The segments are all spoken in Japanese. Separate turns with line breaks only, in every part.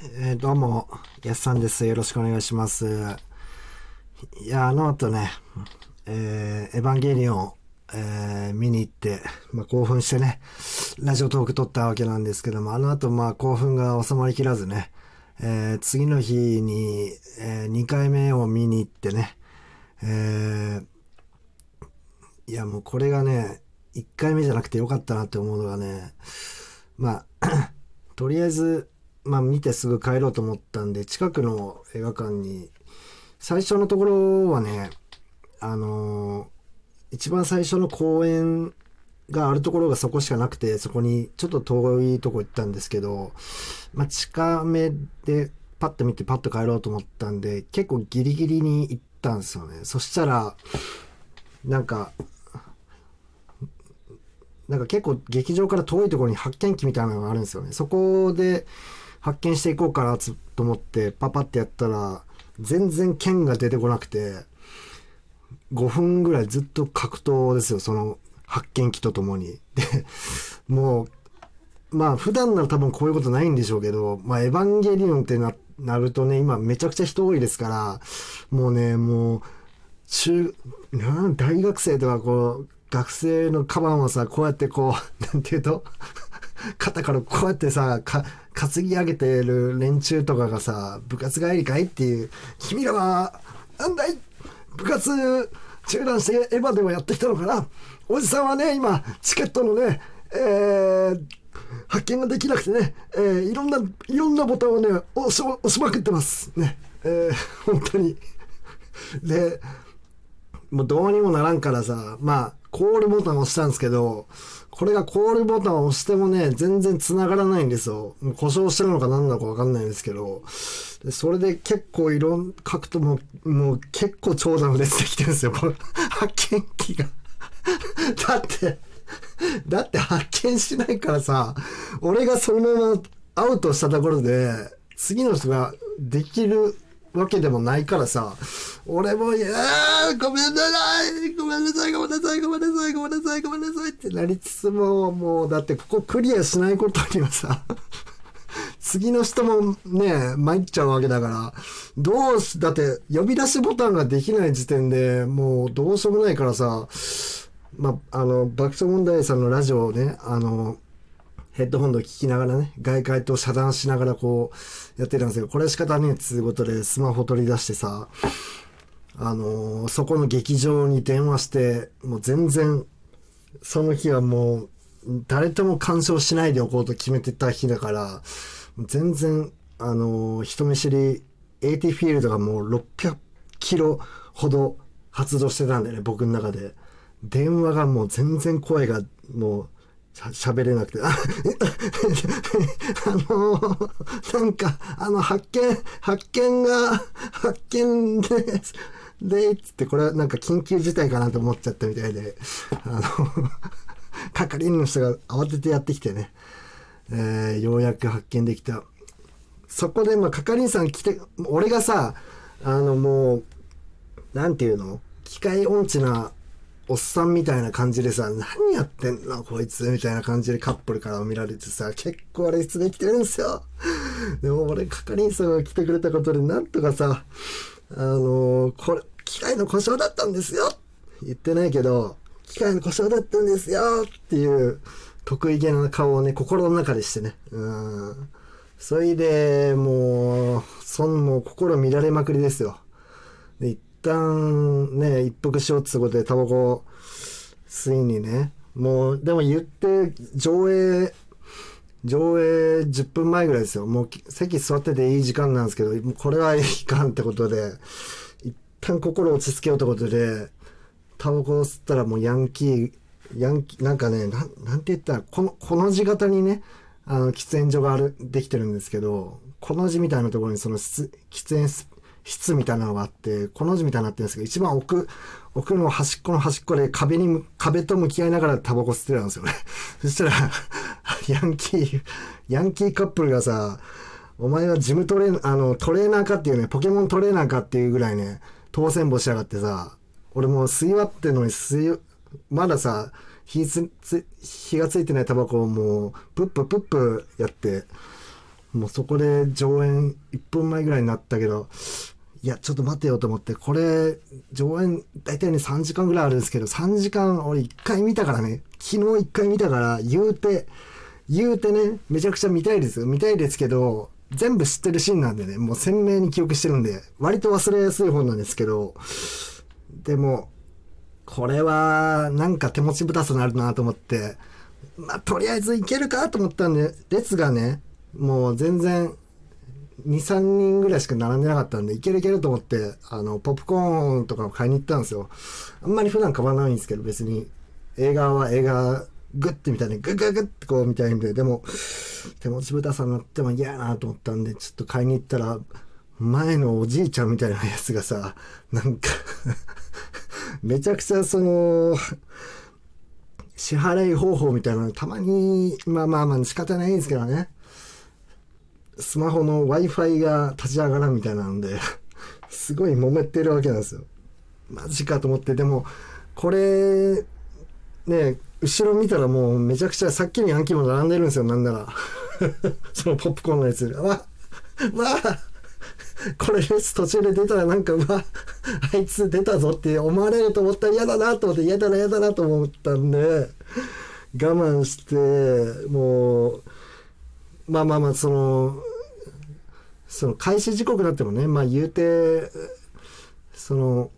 えー、どうも、やすさんです。よろしくお願いします。いや、あの後ね、えー、エヴァンゲリオン、えー、見に行って、まあ、興奮してね、ラジオトーク撮ったわけなんですけども、あの後、まあ、興奮が収まりきらずね、えー、次の日に、えー、2回目を見に行ってね、えー、いや、もうこれがね、1回目じゃなくてよかったなって思うのがね、まあ、とりあえず、まあ見てすぐ帰ろうと思ったんで、近くの映画館に、最初のところはね、あのー一番最初の公園があるところがそこしかなくて、そこにちょっと遠いとこ行ったんですけど、まあ近めでパッと見てパッと帰ろうと思ったんで、結構ギリギリに行ったんですよね。そしたら、なんか、なんか結構劇場から遠いところに発見機みたいなのがあるんですよね。そこで発見していこうかなと思ってパパってやったら全然剣が出てこなくて5分ぐらいずっと格闘ですよ。その発見機とともに。で、もう、まあ普段なら多分こういうことないんでしょうけど、まあエヴァンゲリオンってななるとね、今めちゃくちゃ人多いですから、もうね、もう、中、なん大学生とかこう、学生のカバンをさ、こうやってこう、なんていうと、肩からこうやってさ、か、担ぎ上げてる連中とかがさ、部活帰りかいっていう、君らは、なんだい？部活中断してエヴァでもやってきたのかな？おじさんはね、今、チケットのね、えー、発見ができなくてね、えー、いろんな、いろんなボタンをね、押し押しまくってます。ね。えー、本当に。で、もうどうにもならんからさ、まあ、コールボタンを押したんですけど、これがコールボタンを押してもね、全然繋がらないんですよ。故障してるのか何なのかわかんないんですけど、それで結構いろん、書くともう、もう結構長蛇の列できてるんですよ、この発見機が。だって、だって発見しないからさ、俺がそのままアウトしたところで、次の人ができるわけでもないからさ、俺も、いやー、ごめんなさい、ごめんなさい、ごめんなさい、ごめんなさい、ごめんなさい、ごめんなさいってなりつつも、もう、だってここクリアしないことにはさ、次の人もね、参っちゃうわけだから、どうし、だって呼び出しボタンができない時点でもうどうしようもないからさ、まあ、あの、爆笑問題さんのラジオをね、あの、ヘッドホンで聞きながらね、外界と遮断しながらこう、やってたんですけど、これ仕方ねえっつうことでスマホ取り出してさ、あのーそこの劇場に電話して、もう全然、その日はもう、誰とも干渉しないでおこうと決めてた日だから、全然、あのー人見知り、AT フィールドがもう600キロほど発動してたんだよね、僕の中で。電話がもう全然声がもう、喋れなくて、あのなんか、あの、発見、発見が、発見で、で、つって、これはなんか緊急事態かなと思っちゃったみたいで、あの、係員の人が慌ててやってきてね、えーようやく発見できた。そこで、まあ、係員さん来て、俺がさ、あの、もう、なんていうの？機械音痴なおっさんみたいな感じでさ、何やってんのこいつみたいな感じでカップルから見られてさ、結構あれ失礼来てるんですよ。でも俺、係員さんが来てくれたことで、なんとかさ、あのーこれ、機械の故障だったんですよ言ってないけど、機械の故障だったんですよっていう得意げな顔をね、心の中でしてね。うん。それで、もう、そんもう心乱れまくりですよ。で、一旦ね、一服しようってことでタバコ吸いにね、もう、でも言って、上映、上映10分前ぐらいですよ。もう席座ってていい時間なんですけど、これはいかんってことで、一旦心落ち着けようってことで、タバコ吸ったらもうヤンキー、ヤンキー、なんかね、なん、て言ったら、この、この字型にね、あの、喫煙所がある、できてるんですけど、この字みたいなところにその喫煙室室みたいなのがあって、この字みたいになってるんですけど、一番奥、奥の端っこの端っこで壁に、壁と向き合いながらタバコ吸ってたんですよね。そしたら、ヤンキー、ヤンキーカップルがさ、お前はジムトレーナー、あの、トレーナーかっていうね、ポケモントレーナーかっていうぐらいね、当選簿しやがってさ、俺もう吸い終わってんのに吸い、まださ、火つ、火がついてないタバコをもう、プッププップやって、もうそこで上演1分前ぐらいになったけど、いや、ちょっと待ってよと思って、これ、上演、大体ね、3時間ぐらいあるんですけど、3時間、俺1回見たからね、昨日1回見たから、言うて、言うてね、めちゃくちゃ見たいですよ。見たいですけど、全部知ってるシーンなんでね、もう鮮明に記憶してるんで、割と忘れやすい方なんですけど、でも、これは、なんか手持ちぶたさになるなと思って、まあ、とりあえずいけるかと思ったんで、列がね、もう全然、2、3人ぐらいしか並んでなかったんで、いけるいけると思って、あの、ポップコーンとかを買いに行ったんですよ。あんまり普段買わないんですけど、別に。映画は映画、グッてみたいに、グッグッグッてこう見たいんで、でも、手持ち豚さんになっても嫌やなと思ったんで、ちょっと買いに行ったら、前のおじいちゃんみたいなやつがさ、なんか めちゃくちゃその、支払い方法みたいなのたまに、まあまあまあ仕方ないんですけどね。スマホの Wi-Fi が立ち上がらんみたいなんで すごい揉めてるわけなんですよ。マジかと思って、でも、これ、ね、後ろ見たらもうめちゃくちゃさっきのヤンキーも並んでるんですよ、なんなら。そのポップコーンのやつ。わ、わこれレス途中で出たらなんか、うわ、あいつ出たぞって思われると思ったら嫌だなと思って、嫌だな嫌だなと思ったんで、我慢して、もう、まあまあまあ、その、その開始時刻だってもね、まあ言うて、その、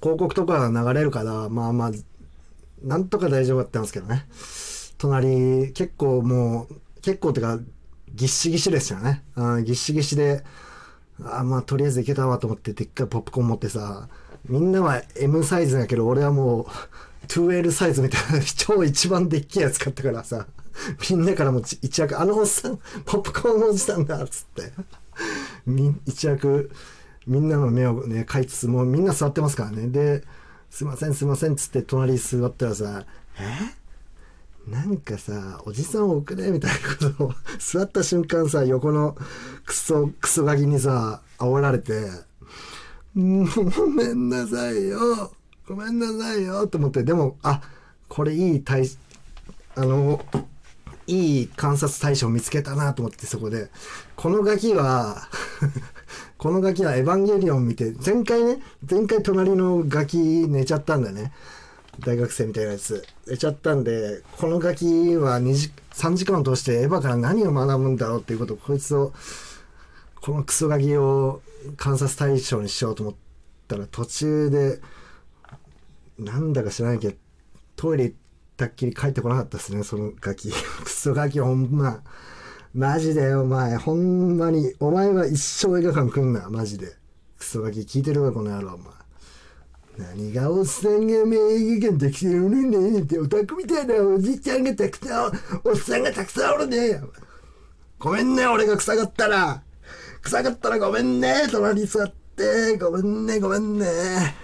広告とかが流れるから、まあまあ、なんとか大丈夫だったんですけどね。隣、結構もう、結構てか、ぎっしぎしですよね。あぎっしぎしで、あまあとりあえずいけたわと思ってでっかいポップコーン持ってさ、みんなは M サイズだけど、俺はもう 2L サイズみたいな超一番でっけえやつ買ったからさ、みんなからも一躍、あのおっさん、ポップコーンのおじさんだっつって、み一躍、みんなの目をね、かいつつ、もうみんな座ってますからね。で、すいませんすいませんつって隣座ったらさ、え？なんかさ、おじさん置くねみたいなことを座った瞬間さ、横のクソ、クソガキにさ、煽られて、もうごめんなさいよ。ごめんなさいよと思って、でも、あ、これいい対、あの、いい観察対象を見つけたなと思ってそこで、このガキは このガキはエヴァンゲリオン見て、前回ね、前回隣のガキ寝ちゃったんだよね。大学生みたいなやつ。寝ちゃったんで、このガキは2時、3時間を通してエヴァから何を学ぶんだろうっていうことを、こいつを、このクソガキを観察対象にしようと思ったら、途中で、なんだか知らないけど、トイレ行ったっきり帰ってこなかったですね、そのガキ。クソガキほんま。マジでお前、ほんまに、お前は一生映画館来んな、マジで。クソガキ聞いてるわ、この野郎、お前。何がおっさんが名映画館できてるのねって、オタクみたいなおじいちゃんがたくさん、おっさんがたくさんおるね。ごめんね、俺が臭かったら。臭かったらごめんね、隣に座って。ごめんね、ごめんね。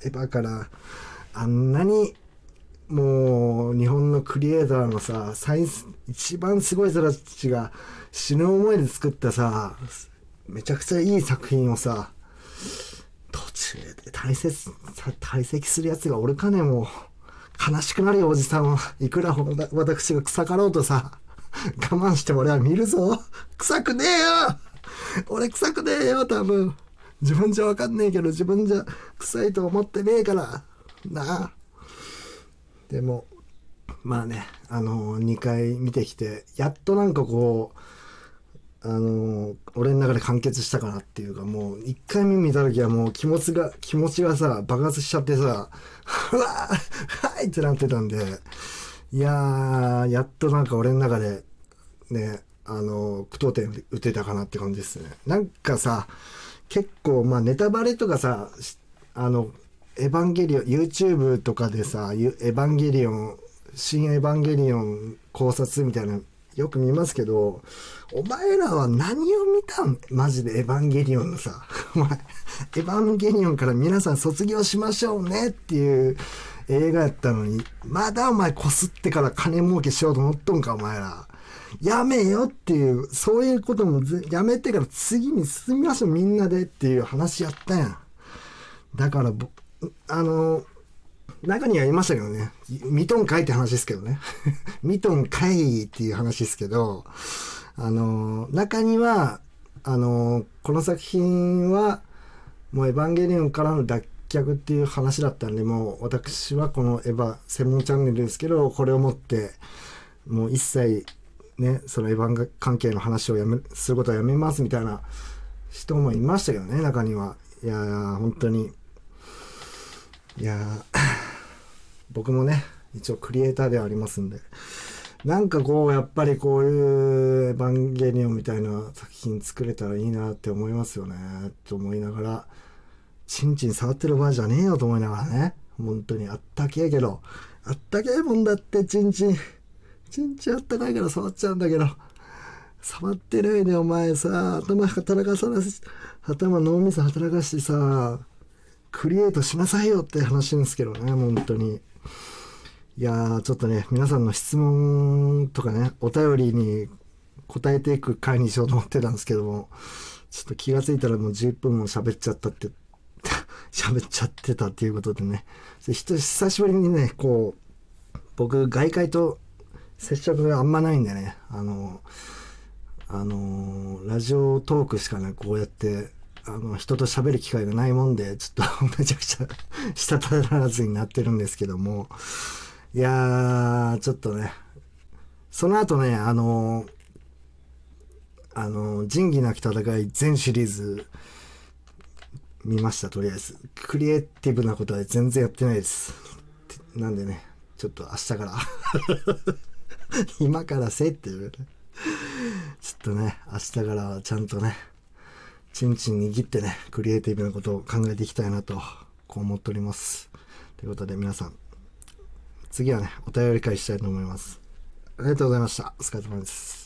エヴァから、あんなにもう日本のクリエイターのさ最一番すごい人たちが死ぬ思いで作ったさめちゃくちゃいい作品をさ途中で大切退席するやつがおるかねもう。悲しくなるよおじさんは。いくら私が臭かろうとさ我慢して俺は見るぞ。臭くねえよ。俺臭くねえよ多分。自分じゃわかんねえけど自分じゃ臭いと思ってねえから。なあでもまあねあの2回見てきてやっとなんかこうあの俺の中で完結したかなっていうかもう1回目見た時はもう気持ちが気持ちがさ爆発しちゃってさ「うわはい!」ってなってたんでいやーやっとなんか俺の中でねあの句読点打てたかなって感じですねなんかさ結構まあネタバレとかさあのエヴァンゲリオン YouTube とかでさエヴァンゲリオン新エヴァンゲリオン考察みたいなよく見ますけどお前らは何を見たん？マジでエヴァンゲリオンのさ。お前エヴァンゲリオンから皆さん卒業しましょうね？っていう映画やったのにまだお前こすってから金儲けしようと思っとんかお前ら。やめよっていうそういうこともやめてから次に進みましょうみんなでっていう話やったやん。だからあの中にはいましたけどね。見とんかいって話ですけどね。見とんかいっていう話ですけど、あの、中には、あの、この作品は、もうエヴァンゲリオンからの脱却っていう話だったんで、もう私はこのエヴァ専門チャンネルですけど、これをもって、もう一切、ね、そのエヴァン関係の話をやめ、することはやめますみたいな人もいましたけどね、中には。いや、本当に。いや、僕もね、一応クリエイターではありますんで。なんかこう、やっぱりこういうエヴァンゲリオンみたいな作品作れたらいいなって思いますよね。と思いながら、チンチン触ってる場合じゃねえよと思いながらね。本当にあったけえけど、あったけえもんだってチンチン。チンチンあったかいから触っちゃうんだけど。触ってないでお前さ、頭働かさなし、頭脳みそ働かしてさ、クリエイトしなさいよって話ですけどね、本当に。いやー、ちょっとね、皆さんの質問とかね、お便りに答えていく回にしようと思ってたんですけども、ちょっと気がついたらもう10分も喋っちゃったって 喋っちゃってたっていうことでね、久しぶりにね、こう、僕、外界と接触があんまないんでね、あの、あの、ラジオトークしかね、こうやって、あの、人と喋る機会がないもんで、ちょっと めちゃくちゃしたたらずになってるんですけども、いやー、ちょっとね、その後ね、あの、あの、仁義なき戦い全シリーズ見ました、とりあえず。クリエイティブなことは全然やってないです。なんでね、ちょっと明日から 今からせっていう、ちょっとね、明日からはちゃんとね、ちんちん握ってね、クリエイティブなことを考えていきたいなと、こう思っております。ということで皆さん、次はね、お便り会したいと思います。ありがとうございました。お疲れ様です。